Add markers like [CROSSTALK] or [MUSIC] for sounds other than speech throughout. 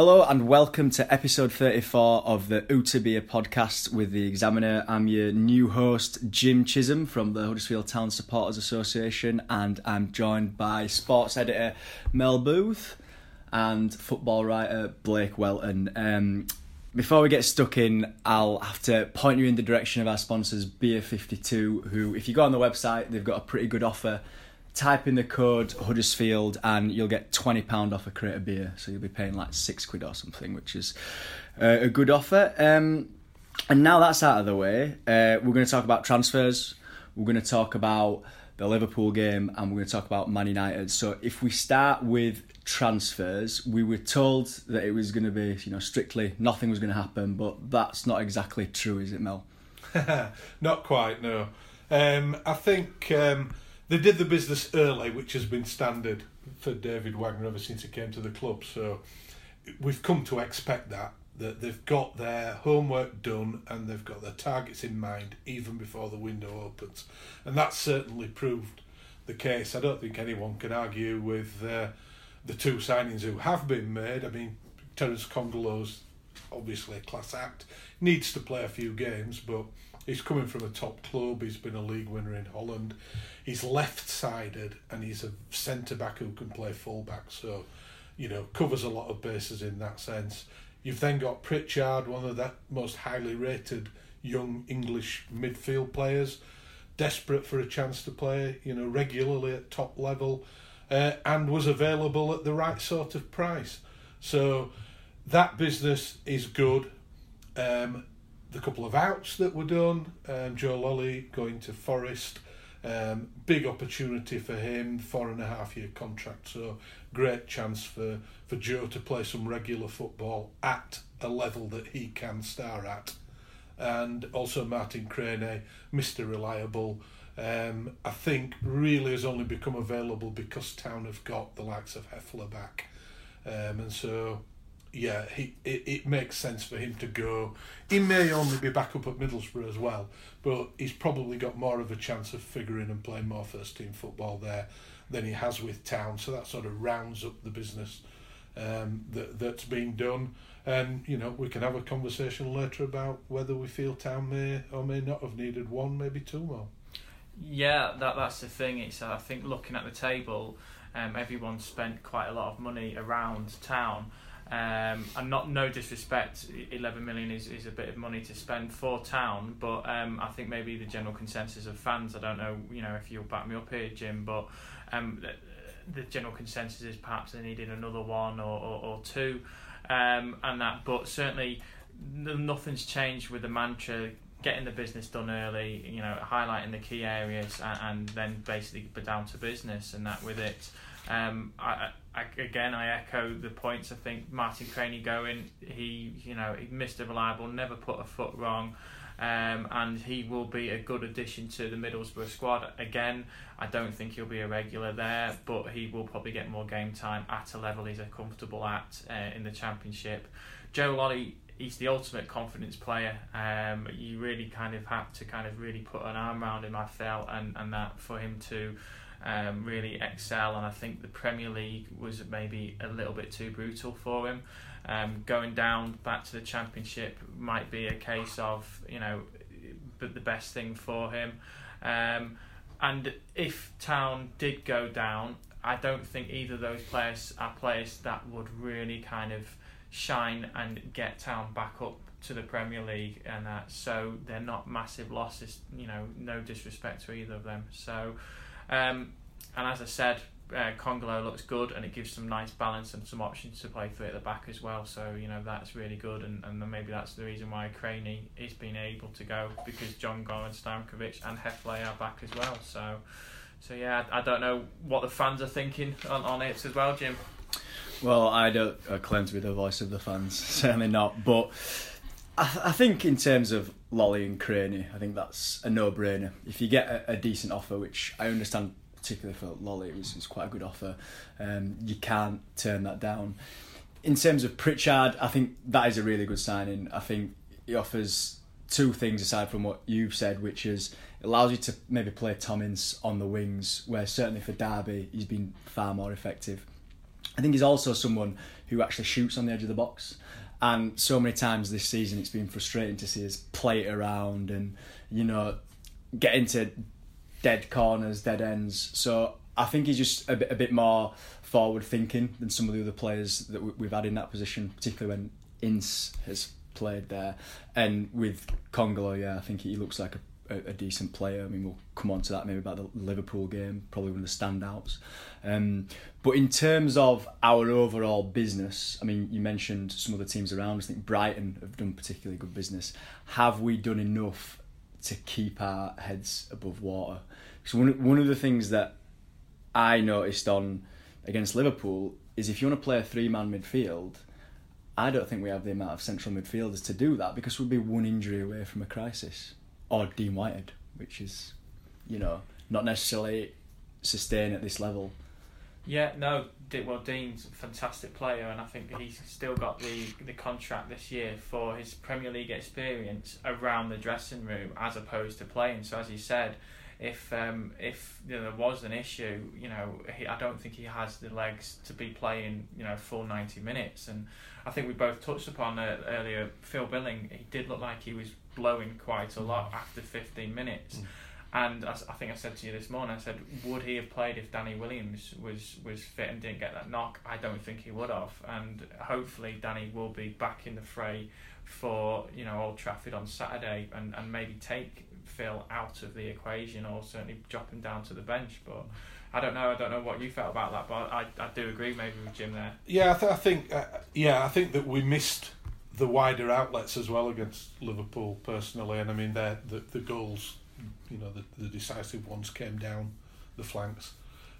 Hello and welcome to episode 34 of the Utabia podcast with the Examiner. I'm your new host, Jim Chisholm from the Huddersfield Town Supporters Association, and I'm joined by sports editor Mel Booth and football writer Blake Welton. Um, before we get stuck in, I'll have to point you in the direction of our sponsors, Beer 52, who, if you go on the website, they've got a pretty good offer type in the code Huddersfield and you'll get twenty pound off a crate of beer. So you'll be paying like six quid or something, which is uh, a good offer. Um, and now that's out of the way, uh, we're going to talk about transfers. We're going to talk about the Liverpool game, and we're going to talk about Man United. So if we start with transfers, we were told that it was going to be, you know, strictly nothing was going to happen, but that's not exactly true, is it, Mel? [LAUGHS] Not quite, no. Um, I think um, they did the business early, which has been standard for David Wagner ever since he came to the club. So we've come to expect that that they've got their homework done and they've got their targets in mind even before the window opens, and that's certainly proved the case. I don't think anyone can argue with uh, the two signings who have been made. I mean, Terence Kongolo's obviously a class act, needs to play a few games, but he's coming from a top club. He's been a league winner in Holland. He's left sided and he's a centre back who can play full back. So, you know, covers a lot of bases in that sense. You've then got Pritchard, one of the most highly rated young English midfield players, desperate for a chance to play, you know, regularly at top level, uh, and was available at the right sort of price. So that business is good. Um, the couple of outs that were done, um, Joe Lolley going to Forest, um, big opportunity for him, four and a half year contract. So great chance for, for Joe to play some regular football at a level that he can star at. And also Martin Cranie, Mr. Reliable. Um, I think really has only become available because Town have got the likes of Hefele back. Um, and so yeah, he it, it makes sense for him to go. He may only be back up at Middlesbrough as well, but he's probably got more of a chance of figuring and playing more first team football there than he has with Town. So that sort of rounds up the business um, that's been done. And you know we can have a conversation later about whether we feel Town may or may not have needed one, maybe two more. Yeah, that that's the thing. It's I think looking at the table, um, everyone spent quite a lot of money around town. Um, and not no disrespect, eleven million is, is a bit of money to spend for town, but um, I think maybe the general consensus of fans. I don't know, you know, if you'll back me up here, Jim, but um, the, the general consensus is perhaps they needed another one or or, or two, um, and that. But certainly, nothing's changed with the mantra getting the business done early. You know, highlighting the key areas and, and then basically down to business and that with it. Um, I, I, again, I echo the points. I think Martin Cranie going, he you know he Mr. Reliable, never put a foot wrong, um, and he will be a good addition to the Middlesbrough squad. Again, I don't think he'll be a regular there, but he will probably get more game time at a level he's comfortable at uh, in the Championship. Joe Lolley he's the ultimate confidence player. Um, you really kind of have to kind of really put an arm around him, I felt, and, and that for him to um, really excel. And I think the Premier League was maybe a little bit too brutal for him. Um, going down back to the Championship might be a case of you know, but the best thing for him. Um, and if Town did go down, I don't think either of those players are players that would really kind of shine and get Town back up to the Premier League, and uh, so they're not massive losses. You know, no disrespect to either of them. So, um, and as I said, uh, Kongolo looks good and it gives some nice balance and some options to play through at the back as well. So you know that's really good, and, and maybe that's the reason why Cranie is being able to go because Jon Gorenc Stankovic and Hefele are back as well. So so yeah, I, I don't know what the fans are thinking on, on it as well, Jim. Well, I don't uh, claim to be the voice of the fans, [LAUGHS] certainly not. But I, I think in terms of Lolley and Cranie, I think that's a no-brainer. If you get a, a decent offer, which I understand, particularly for Lolley, it was, it was quite a good offer. Um, you can't turn that down. In terms of Pritchard, I think that is a really good signing. I think he offers two things aside from what you've said, which is it allows you to maybe play Tom Ince on the wings, where certainly for Derby he's been far more effective. I think he's also someone who actually shoots on the edge of the box. And so many times this season, it's been frustrating to see us play it around and, you know, get into dead corners, dead ends. So I think he's just a bit, a bit more forward thinking than some of the other players that we've had in that position, particularly when Ince has played there. And with Kongolo, yeah, I think he looks like a a, a, decent player. I mean, we'll come on to that maybe about the Liverpool game, probably one of the standouts. Um, but in terms of our overall business, I mean, you mentioned some other teams around. I think Brighton have done particularly good business. Have we done enough to keep our heads above water? So one one of the things that I noticed on against Liverpool is if you want to play a three man midfield. I don't think we have the amount of central midfielders to do that because we'd be one injury away from a crisis or Dean Whitehead, which is, you know, not necessarily sustained at this level. Yeah, no, well, Dean's a fantastic player, and I think he's still got the, the contract this year for his Premier League experience around the dressing room as opposed to playing. So, as he said, if um, if you know, there was an issue, you know, he, I don't think he has the legs to be playing, you know, full ninety minutes. And I think we both touched upon it earlier. Phil Billing, he did look like he was blowing quite a lot after 15 minutes. Mm. And I, I, think I said to you this morning, I said, would he have played if Danny Williams was, was fit and didn't get that knock? I don't think he would have. And hopefully Danny will be back in the fray for you know Old Trafford on Saturday and, and maybe take Phil out of the equation or certainly drop him down to the bench. But I don't know. I don't know what you felt about that, but I, I do agree maybe with Jim there. Yeah, I, th- I think uh, yeah, I think that we missed the wider outlets as well against Liverpool personally, and I mean the the goals, you know, the, the decisive ones came down the flanks.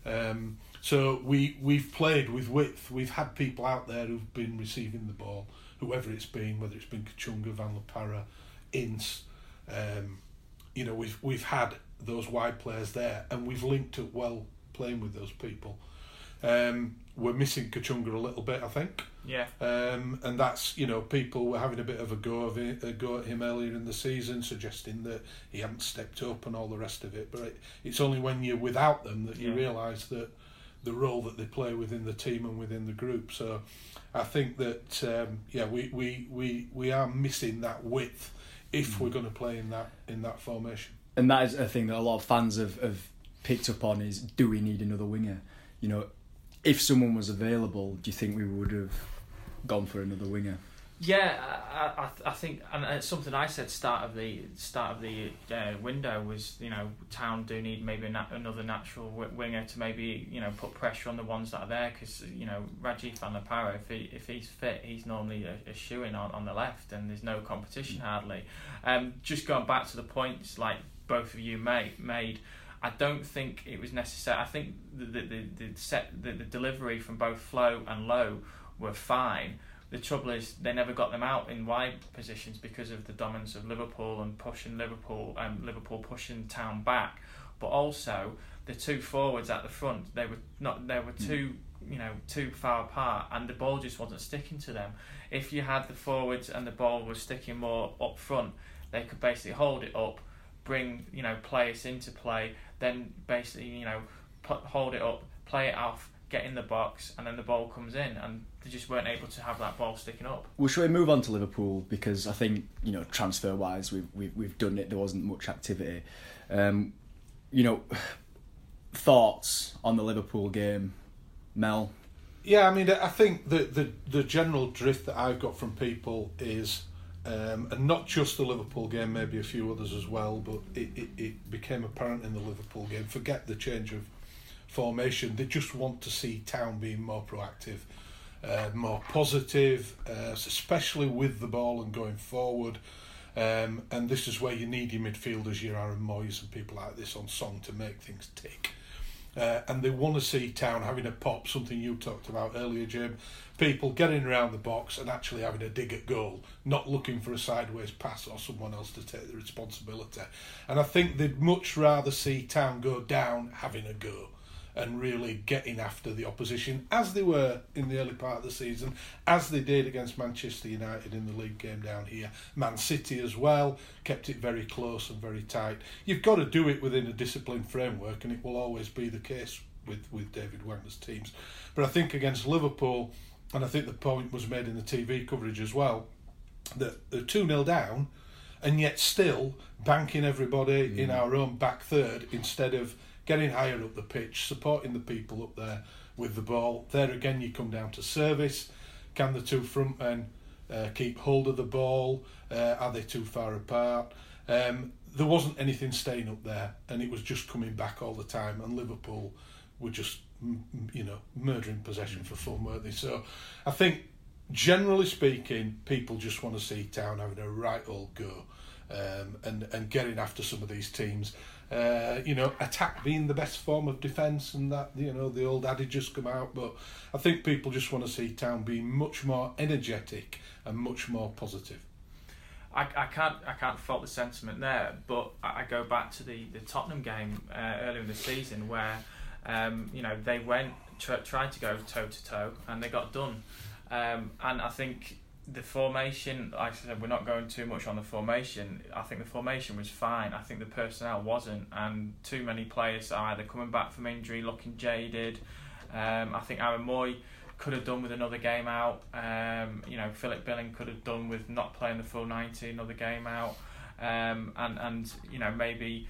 Um, so we we've played with width. We've had people out there who've been receiving the ball, whoever it's been, whether it's been Kachunga, Van La Parra, Ince. Um, you know, we've we've had those wide players there, and we've linked up well playing with those people. Um, we're missing Kachunga a little bit, I think. Yeah. Um, and that's you know people were having a bit of a go of it, a go at him earlier in the season, suggesting that he hadn't stepped up and all the rest of it. But it, it's only when you're without them that you yeah. realise that the role that they play within the team and within the group. So I think that um, yeah, we, we, we, we are missing that width if mm. we're going to play in that in that formation. And that is a thing that a lot of fans have, have picked up on is do we need another winger? You know, if someone was available, do you think we would have gone for another winger? Yeah, I, I, I think, and it's something I said start of the start of the uh, window was you know Town do need maybe nat- another natural w- winger to maybe you know put pressure on the ones that are there because you know Rajiv Van if he if he's fit he's normally a, a shoe in on, on the left and there's no competition hardly. Um, just going back to the points like both of you made made I don't think it was necessary. I think the the, the, the set the, the delivery from both Flo and Lowe were fine. The trouble is they never got them out in wide positions because of the dominance of Liverpool and pushing Liverpool and um, Liverpool pushing Town back. But also the two forwards at the front, they were not they were too you know too far apart, and the ball just wasn't sticking to them. If you had the forwards and the ball was sticking more up front, they could basically hold it up, bring you know players into play, then basically you know put, hold it up, play it off, get in the box, and then the ball comes in, and they just weren't able to have that ball sticking up. Well, shall we move on to Liverpool because I think you know transfer wise we've we've we've done it. There wasn't much activity. Um, you know, thoughts on the Liverpool game, Mel. Yeah, I mean, I think the the the general drift that I've got from people is um, and not just the Liverpool game, maybe a few others as well, but it, it, it became apparent in the Liverpool game. Forget the change of formation. They just want to see Town being more proactive, uh, more positive, uh, especially with the ball and going forward. Um, and this is where you need your midfielders, your Aaron Mooys and people like this on song to make things tick. Uh, and they want to see Town having a pop, something you talked about earlier, Jim. People getting around the box and actually having a dig at goal, not looking for a sideways pass or someone else to take the responsibility. And I think they'd much rather see Town go down having a go and really getting after the opposition as they were in the early part of the season, as they did against Manchester United in the league game down here. Man City as well kept it very close and very tight. You've got to do it within a disciplined framework, and it will always be the case with, with David Wagner's teams. But I think against Liverpool, and I think the point was made in the TV coverage as well, that they're 2 0 down and yet still banking everybody mm. in our own back third instead of getting higher up the pitch, supporting the people up there with the ball. There again, you come down to service. Can the two front men uh, keep hold of the ball? Uh, are they too far apart? Um, there wasn't anything staying up there, and it was just coming back all the time. And Liverpool were just, you know, murdering possession for fun, weren't they? So, I think, generally speaking, people just want to see Town having a right old go, um, and and getting after some of these teams uh, you know, attack being the best form of defence, and that you know the old adages come out. But I think people just want to see Town be much more energetic and much more positive. I, I can't I can't fault the sentiment there, but I go back to the, the Tottenham game uh, earlier in the season where um, you know they went tried to go toe to toe and they got done, um, and I think the formation, like I said, we're not going too much on the formation. I think the formation was fine. I think the personnel wasn't, and too many players are either coming back from injury, looking jaded. Um, I think Aaron Mooy could have done with another game out. Um, you know, Philip Billing could have done with not playing the full ninety, another game out, um, and and you know maybe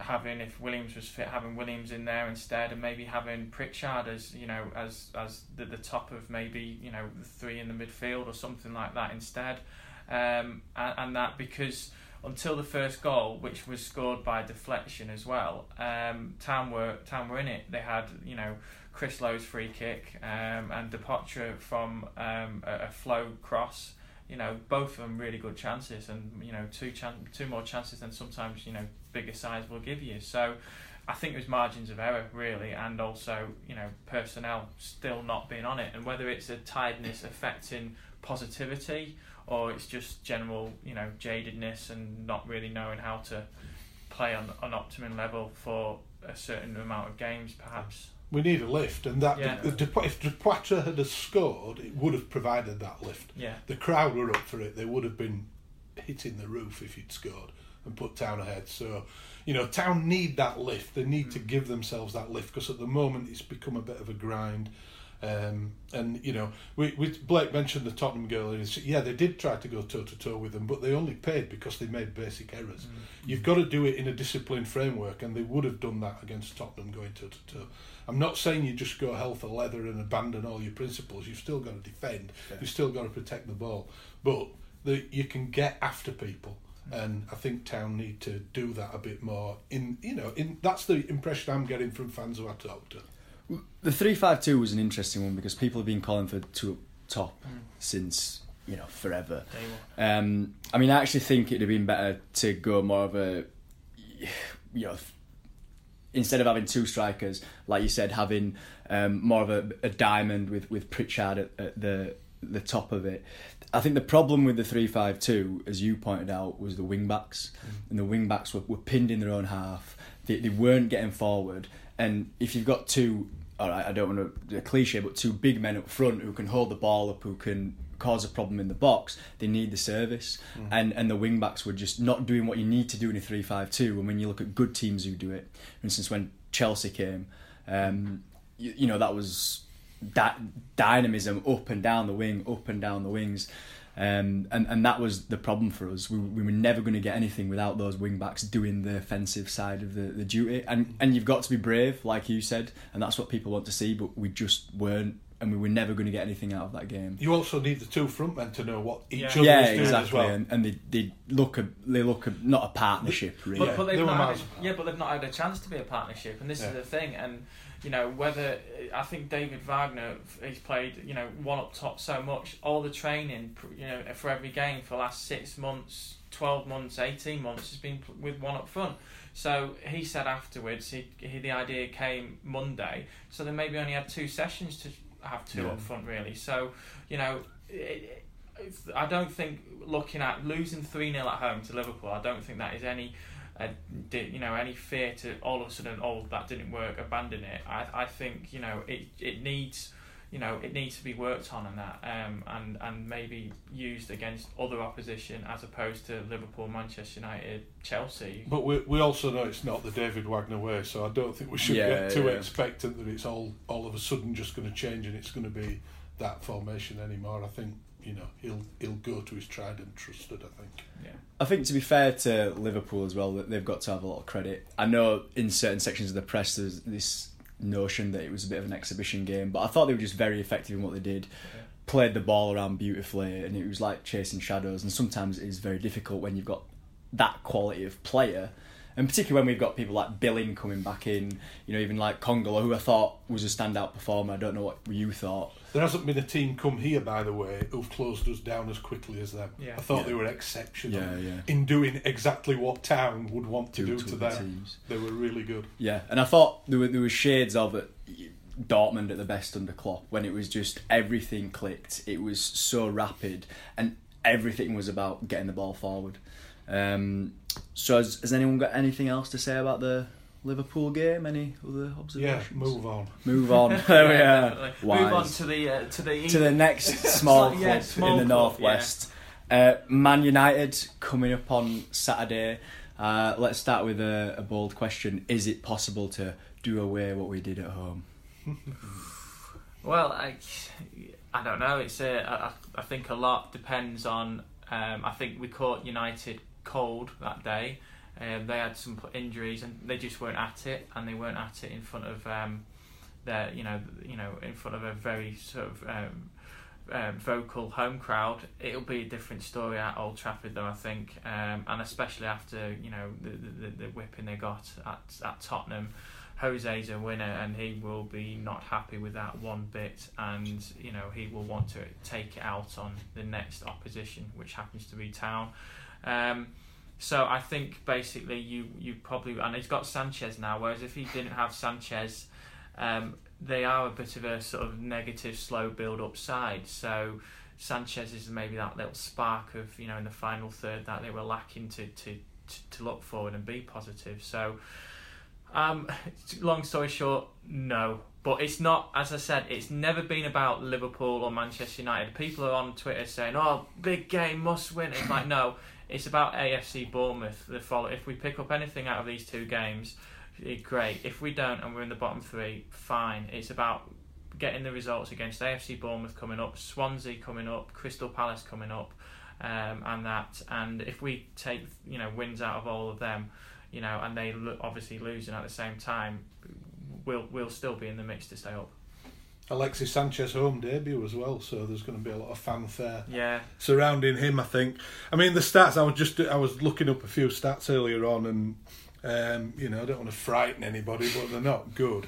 having if Williams was fit, having Williams in there instead, and maybe having Pritchard as you know as as the, the top of maybe you know the three in the midfield or something like that instead, um, and, and that because until the first goal, which was scored by deflection as well, um, Town were Town were in it. They had you know Chris Lowe's free kick um, and Depoitre from um, a, a flow cross you know, both of them really good chances, and you know, two chan- two more chances than sometimes you know bigger size will give you. So, I think there's margins of error really, and also you know personnel still not being on it, and whether it's a tiredness affecting positivity or it's just general you know jadedness and not really knowing how to play on an optimum level for a certain amount of games, perhaps we need a lift, and that yeah. if Depoitre had scored, it would have provided that lift. Yeah. The crowd were up for it; they would have been hitting the roof if he'd scored and put Town ahead. So, you know, Town need that lift. They need mm. to give themselves that lift because at the moment it's become a bit of a grind. Um, and you know, we, we Blake mentioned the Tottenham girl. And yeah, they did try to go toe to toe with them, but they only paid because they made basic errors. Mm. You've got to do it in a disciplined framework, and they would have done that against Tottenham going toe to toe. I'm not saying you just go hell for leather and abandon all your principles. You've still got to defend. Yeah. You've still got to protect the ball, but the, you can get after people. And I think Town need to do that a bit more. In you know, in that's the impression I'm getting from fans who I talk to. The three five two was an interesting one because people have been calling for two top mm. since you know forever. Um, I mean, I actually think it'd have been better to go more of a you know instead of having two strikers, like you said, having um, more of a, a, diamond with with Pritchard at, at, the the top of it. I think the problem with the three five two, as you pointed out, was the wing backs, mm. and the wing backs were, were pinned in their own half. They, they weren't getting forward, and if you've got two, all right, I don't want to a cliche, but two big men up front who can hold the ball up, who can cause a problem in the box, they need the service. Mm. And and the wing backs were just not doing what you need to do in a three five two. And when you look at good teams who do it, for instance, when Chelsea came, um, you, you, know that was that dynamism up and down the wing, up and down the wings. Um, and and that was the problem for us. We, we were never going to get anything without those wing backs doing the offensive side of the, the duty. And and you've got to be brave, like you said, and that's what people want to see. But we just weren't and we were never going to get anything out of that game. You also need the two front men to know what each yeah. other yeah, is doing exactly. as well. And, and they, they look a they look a, not a partnership really. But, but they've not had yeah, but they've not had a chance to be a partnership, and this yeah. is the thing. And you know whether I think David Wagner he's played you know one up top so much all the training you know for every game for the last six months, twelve months, eighteen months has been with one up front. So he said afterwards he, he the idea came Monday, so they maybe only had two sessions to have two Yeah. up front really. So you know. It, I don't think looking at losing three 0 at home to Liverpool. I don't think that is any uh, di- you know any fear to all of a sudden oh that didn't work abandon it I, I think you know it it needs you know it needs to be worked on and that um, and and maybe used against other opposition as opposed to Liverpool Manchester United Chelsea But we we also know it's not the David Wagner way, so I don't think we should Yeah, get too yeah. expectant that it's all all of a sudden just going to change and it's going to be that formation anymore. I think you know he'll he'll go to his tried and trusted. I think. yeah I think to be fair to Liverpool as well, that they've got to have a lot of credit. I know in certain sections of the press there's this notion that it was a bit of an exhibition game, but I thought they were just very effective in what they did. Played the ball around beautifully, and it was like chasing shadows. And sometimes it is very difficult when you've got that quality of player, and particularly when we've got people like Billing coming back in. You know, even like Kongolo, who I thought was a standout performer. I don't know what you thought. There hasn't been a team come here, by the way, who've closed us down as quickly as them. Yeah. I thought Yeah. they were exceptional Yeah, yeah. in doing exactly what Town would want to Do do, to to them. teams. They were really good. Yeah, and I thought there were there were shades of it. Dortmund at the best under Klopp when it was just everything clicked. It was so rapid, and everything was about getting the ball forward. Um, so, has, has anyone got anything else to say about the Liverpool game? Any other observations? Yeah, move on. Move on. [LAUGHS] [LAUGHS] there we are. move on to the uh, to the to the next [LAUGHS] small club Yeah, small in the club, northwest. Uh, Man United coming up on Saturday. Uh, let's start with a, a bold question: Is it possible to do away what we did at home? Well, I, I don't know. It's a, I, I think a lot depends on. Um, I think we caught United cold that day. Um, they had some injuries and they just weren't at it, and they weren't at it in front of um, their, you know, you know, in front of a very sort of um, um, vocal home crowd. It'll be a different story at Old Trafford, though I think, um, and especially after you know the, the the whipping they got at at Tottenham. Jose's a winner and he will be not happy with that one bit and you know he will want to take it out on the next opposition which happens to be Town um, so I think basically you you probably and he's got Sanchez now whereas if he didn't have Sanchez um, they are a bit of a sort of negative slow build up side so Sanchez is maybe that little spark of you know in the final third that they were lacking to to, to, to look forward and be positive so um, long story short, no. But it's not, as I said, it's never been about Liverpool or Manchester United. People are on Twitter saying, "Oh, big game, must win." It's like no, it's about AFC Bournemouth. The follow. If we pick up anything out of these two games, great. If we don't, and we're in the bottom three, fine. It's about getting the results against AFC Bournemouth coming up, Swansea coming up, Crystal Palace coming up, um, and that. And if we take you know wins out of all of them you know, and they lo- obviously losing at the same time, we'll we'll still be in the mix to stay up. Alexis Sanchez home debut as well, so there's going to be a lot of fanfare Yeah, surrounding him. I think. I mean, the stats. I was just I was looking up a few stats earlier on, and um, you know, I don't want to frighten anybody, but they're not good.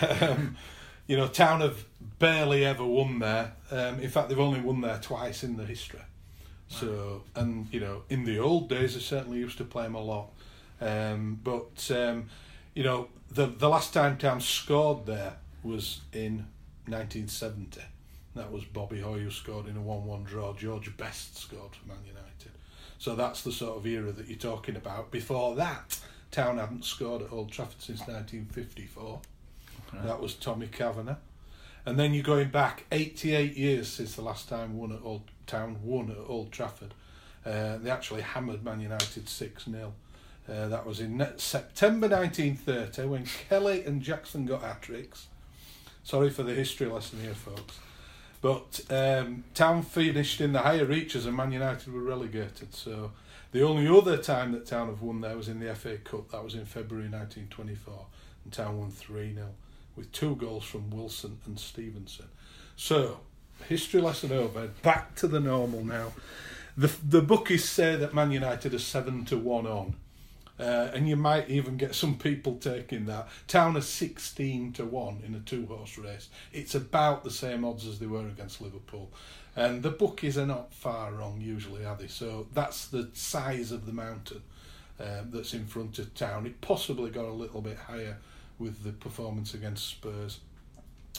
[LAUGHS] um, you know, Town have barely ever won there. Um, in fact, they've only won there twice in the history. So, and you know, in the old days, they certainly used to play them a lot. Um, but um, you know, the the last time Town scored there was in 1970. That was Bobby Hoy who scored in a 1 1 draw. George Best scored for Man United. So that's the sort of era that you're talking about. Before that, Town hadn't scored at Old Trafford since 1954. That was Tommy Kavanagh. And then you're going back 88 years since the last time won at Old Town won at Old Trafford. Uh, they actually hammered Man United 6 0. Uh, that was in September 1930 when Kelly and Jackson got hat tricks. Sorry for the history lesson here, folks. But um, Town finished in the higher reaches and Man United were relegated. So the only other time that Town have won there was in the FA Cup. That was in February 1924. And Town won 3 0 with two goals from Wilson and Stevenson. So, history lesson over. Back to the normal now. The, the bookies say that Man United are 7 to 1 on. Uh, and you might even get some people taking that. Town are 16 to 1 in a two horse race. It's about the same odds as they were against Liverpool. And the bookies are not far wrong, usually, are they? So that's the size of the mountain um, that's in front of Town. It possibly got a little bit higher with the performance against Spurs.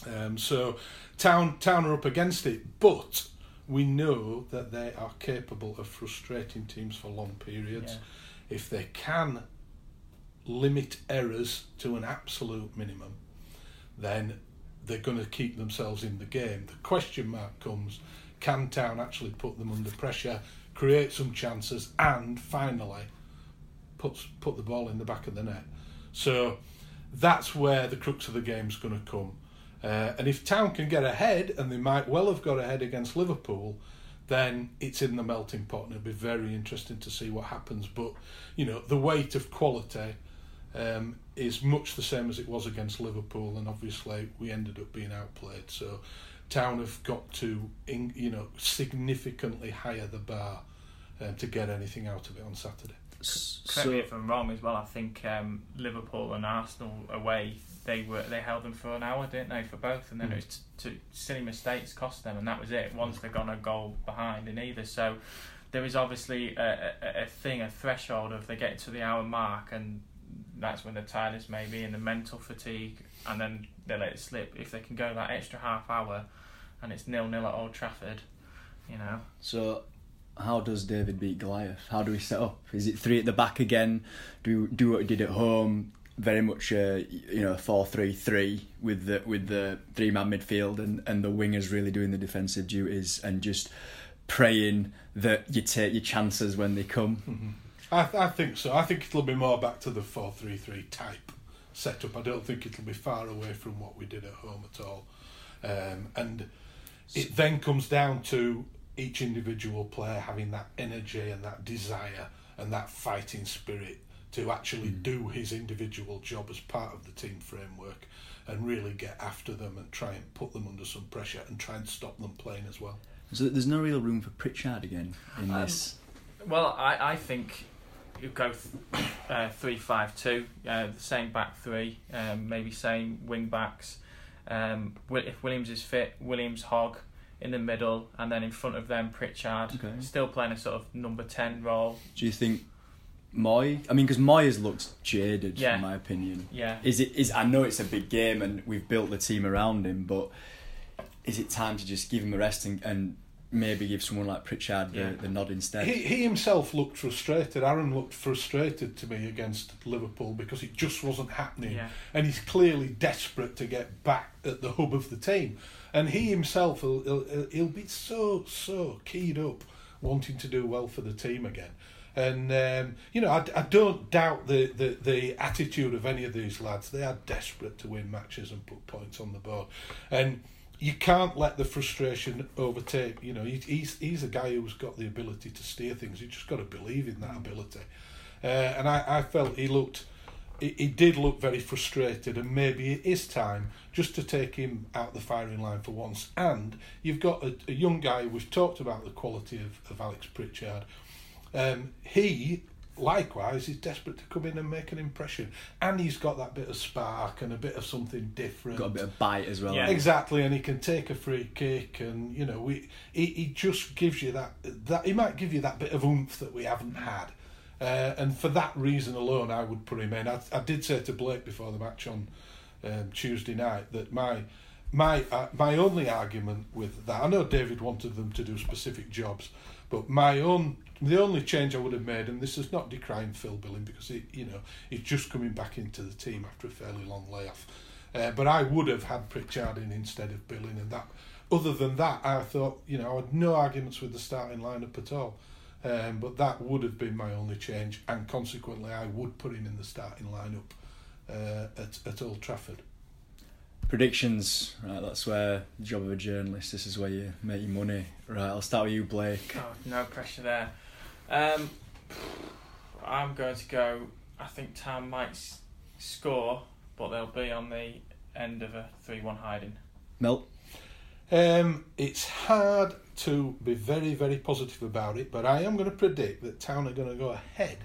Um, so Town, Town are up against it, but we know that they are capable of frustrating teams for long periods. Yeah. If they can limit errors to an absolute minimum, then they're going to keep themselves in the game. The question mark comes can Town actually put them under pressure, create some chances, and finally put, put the ball in the back of the net? So that's where the crux of the game's going to come. Uh, and if Town can get ahead, and they might well have got ahead against Liverpool, then it's in the melting pot, and it'll be very interesting to see what happens. But you know, the weight of quality um, is much the same as it was against Liverpool, and obviously we ended up being outplayed. So Town have got to, in, you know, significantly higher the bar um, to get anything out of it on Saturday. Correct me if I'm wrong as well. I think um, Liverpool and Arsenal away they were they held them for an hour, didn't they, for both? And then hmm. it was t- t- silly mistakes cost them, and that was it. Once they've gone a goal behind in either, so there is obviously a, a, a thing, a threshold of they get to the hour mark, and that's when the tiredness maybe and the mental fatigue, and then they let it slip. If they can go that extra half hour, and it's nil nil at Old Trafford, you know. So, how does David beat Goliath? How do we set up? Is it three at the back again? Do we do what we did at home? Very much, uh, you know, four three three with the with the three man midfield and and the wingers really doing the defensive duties and just praying that you take your chances when they come. I, th- I think so. I think it'll be more back to the 4 3 3 type setup. I don't think it'll be far away from what we did at home at all. Um, and it then comes down to each individual player having that energy and that desire and that fighting spirit to actually do his individual job as part of the team framework and really get after them and try and put them under some pressure and try and stop them playing as well. So there's no real room for Pritchard again in Um, this. Well, I, I think you go th- [COUGHS] uh, three five two, uh, the same back three, um, maybe same wing backs. Um, if Williams is fit, Williams Hogg in the middle, and then in front of them Pritchard, Okay. still playing a sort of number ten role. Do you think Mooy? I mean, because Mooy has looked jaded, Yeah. in my opinion. Yeah. Is it? Is I know it's a big game and we've built the team around him, but is it time to just give him a rest and, and maybe give someone like Pritchard Yeah. the, the nod instead? He, he himself looked frustrated. Aaron looked frustrated to me against Liverpool because it just wasn't happening. Yeah. And he's clearly desperate to get back at the hub of the team. And he himself, will he'll, he'll be so, so keyed up wanting to do well for the team again. And, um, you know, I, I don't doubt the, the, the attitude of any of these lads. They are desperate to win matches and put points on the board. And you can't let the frustration overtake. You know, he, he's he's a guy who's got the ability to steer things. You just got to believe in that ability. Uh, and I, I felt he looked, he, he did look very frustrated, and maybe it is time just to take him out the firing line for once. And you've got a, a young guy. We've talked about the quality of, of Alex Pritchard. Um, he likewise is desperate to come in and make an impression, and he's got that bit of spark and a bit of something different. Got a bit of bite as well. Yeah. Exactly, and he can take a free kick, and you know, we he, he just gives you that that he might give you that bit of oomph that we haven't had, uh, and for that reason alone, I would put him in. I, I did say to Blake before the match on um, Tuesday night that my my uh, my only argument with that, I know David wanted them to do specific jobs, but my own the only change I would have made, and this is not decrying Phil Billing because he, you know he's just coming back into the team after a fairly long layoff. Uh, but I would have had Pritchard in instead of Billing, and that. Other than that, I thought you know I had no arguments with the starting lineup at all. Um, but that would have been my only change, and consequently, I would put him in the starting lineup uh, at at Old Trafford. Predictions, right? That's where the job of a journalist. This is where you make your money. Right, I'll start with you, Blake. Oh, no pressure there. Um, I'm going to go. I think Town might s- score, but they'll be on the end of a three-one hiding. Mel. Um, it's hard to be very, very positive about it, but I am going to predict that Town are going to go ahead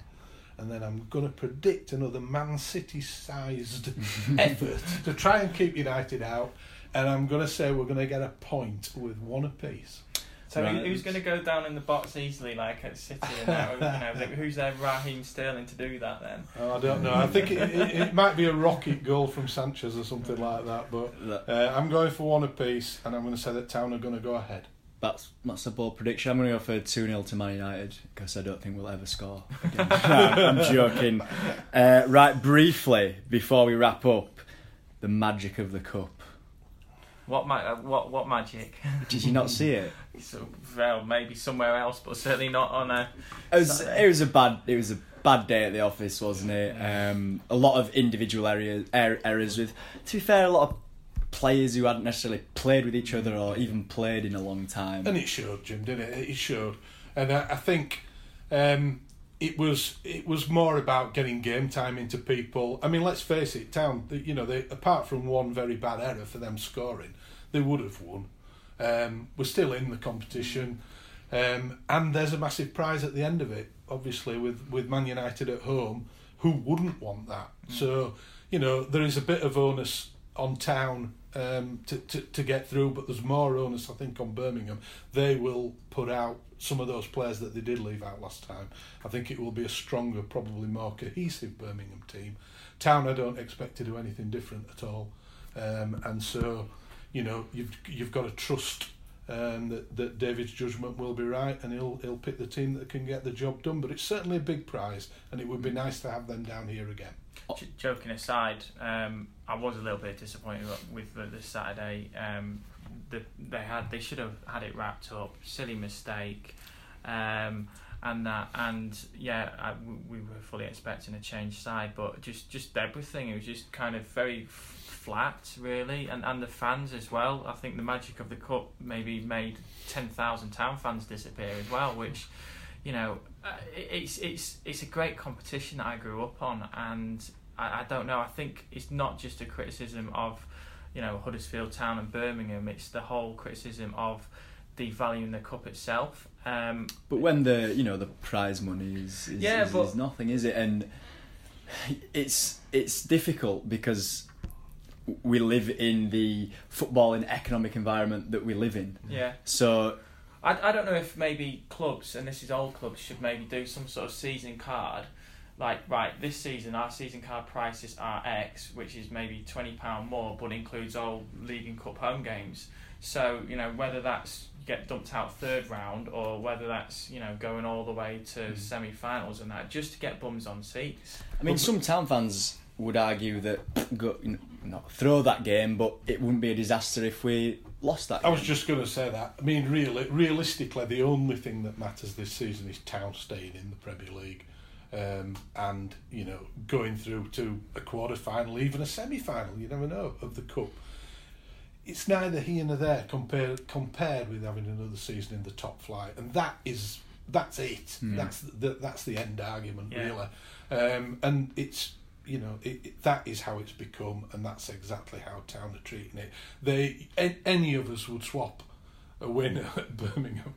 and then I'm going to predict another Man City-sized [LAUGHS] effort to try and keep United out, and I'm going to say we're going to get a point with one apiece. So Right. who's going to go down in the box easily, like at City? And that, you know, [LAUGHS] like, who's there, Raheem Sterling, to do that then? Oh, I don't know. I think it, it, it might be a rocket goal from Sanchez or something like that, but uh, I'm going for one apiece, and I'm going to say that Town are going to go ahead. That's that's a bold prediction. I'm going to go for 2 0 to Man United because I don't think we'll ever score. [LAUGHS] Again. No, I'm joking. Uh, right, briefly, before we wrap up, the magic of the cup. What ma- uh, what what magic? Did you not see it? [LAUGHS] so, well, maybe somewhere else, but certainly not on a. It was it was a bad it was a bad day at the office, wasn't it? Um, a lot of individual areas er, errors with. To be fair, a lot of players who hadn't necessarily played with each other or even played in a long time. And it showed, Jim, didn't it? It showed, and I, I think um, it was it was more about getting game time into people. I mean, let's face it, Town. You know, they apart from one very bad error for them scoring, they would have won. Um, we're still in the competition, um, and there's a massive prize at the end of it. Obviously, with with Man United at home, who wouldn't want that? So, you know, there is a bit of onus on Town um, to, to to get through, but there's more onus, I think, on Birmingham. They will put out some of those players that they did leave out last time. I think it will be a stronger, probably more cohesive Birmingham team. Town, I don't expect to do anything different at all, um, and so, you know, you've you've got to trust. Um, that, that David's judgment will be right and he'll he'll pick the team that can get the job done. But it's certainly a big prize, and it would be nice to have them down here again. Joking aside, um, I was a little bit disappointed with the, the Saturday. Um, the, they had they should have had it wrapped up. Silly mistake, um, and that and yeah, I, we we were fully expecting a change side, but just just everything. It was just kind of very flat, really, and and the fans as well. I think the magic of the cup maybe made ten thousand town fans disappear as well, which you know, uh, it- it's it's it's a great competition that I grew up on, and I, I don't know. I think it's not just a criticism of, you know, Huddersfield Town and Birmingham. It's the whole criticism of devaluing the cup itself. Um, But when the you know the prize money is is, Yeah, is, but- is nothing, is it? And it's it's difficult because we live in the football and economic environment that we live in. yeah, So I, I don't know if maybe clubs, and this is old clubs, should maybe do some sort of season card. Like, right, this season our season card prices are X, which is maybe £20 more, but includes all League and Cup home games. So, you know, whether that's get dumped out third round or whether that's, you know, going all the way to mm. semi finals and that, just to get bums on seats. I mean, some town fans would argue that go, you know, not throw that game, but it wouldn't be a disaster if we lost that. I was just going to say that. I mean, really, realistically, the only thing that matters this season is Town staying in the Premier League, um, and you know, going through to a quarter final, even a semi final. You never know of the cup. It's neither here nor there compared compared with having another season in the top flight, and that is that's it. That's the that's the end argument, Yeah. really. Um, and it's you know it, it, that is how it's become, and that's exactly how Town are treating it. They any of us would swap a [LAUGHS] mm. win at Birmingham,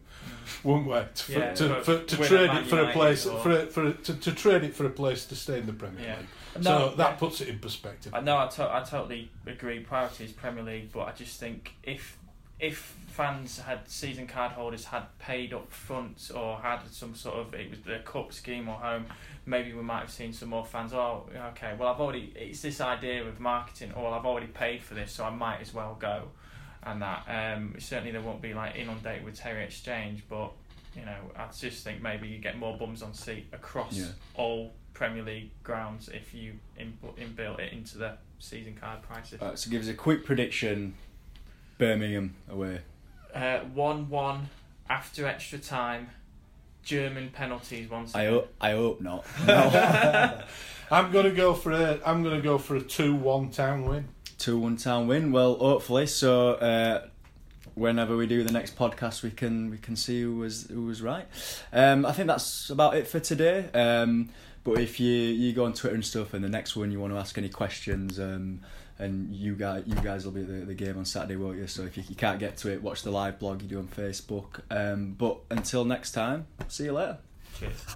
wouldn't we? To, for- Yeah, to, for- to trade it for a place or- for a, for to, to trade it for a place to stay in the Premier Yeah. League. No, so that yeah. puts it in perspective. I know I, to- I totally agree. Priority is Premier League, but I just think if if fans had season card holders had paid up front or had some sort of it was the cup scheme or home, maybe we might have seen some more fans. Oh, okay. Well, I've already it's this idea of marketing. Oh, well, I've already paid for this, so I might as well go. And that um, certainly there won't be like inundated with Terry Exchange, but you know I just think maybe you get more bums on seat across Yeah. all Premier League grounds if you input inbuilt it into the season card prices. Right, so give us a quick prediction. Birmingham away. Uh, one one after extra time. German penalties once. I hope, I hope not. [LAUGHS] No. [LAUGHS] [LAUGHS] I'm going to go for a I'm going to go for a two one Town win. Two one town win. Well, hopefully. So uh, whenever we do the next podcast, we can we can see who was who was right. Um, I think that's about it for today. Um, but if you you go on Twitter and stuff, and the next one you want to ask any questions, um, and you guys you guys will be at the, the game on Saturday, won't you? So if you, you can't get to it, watch the live blog you do on Facebook. Um, but until next time, see you later. Cheers.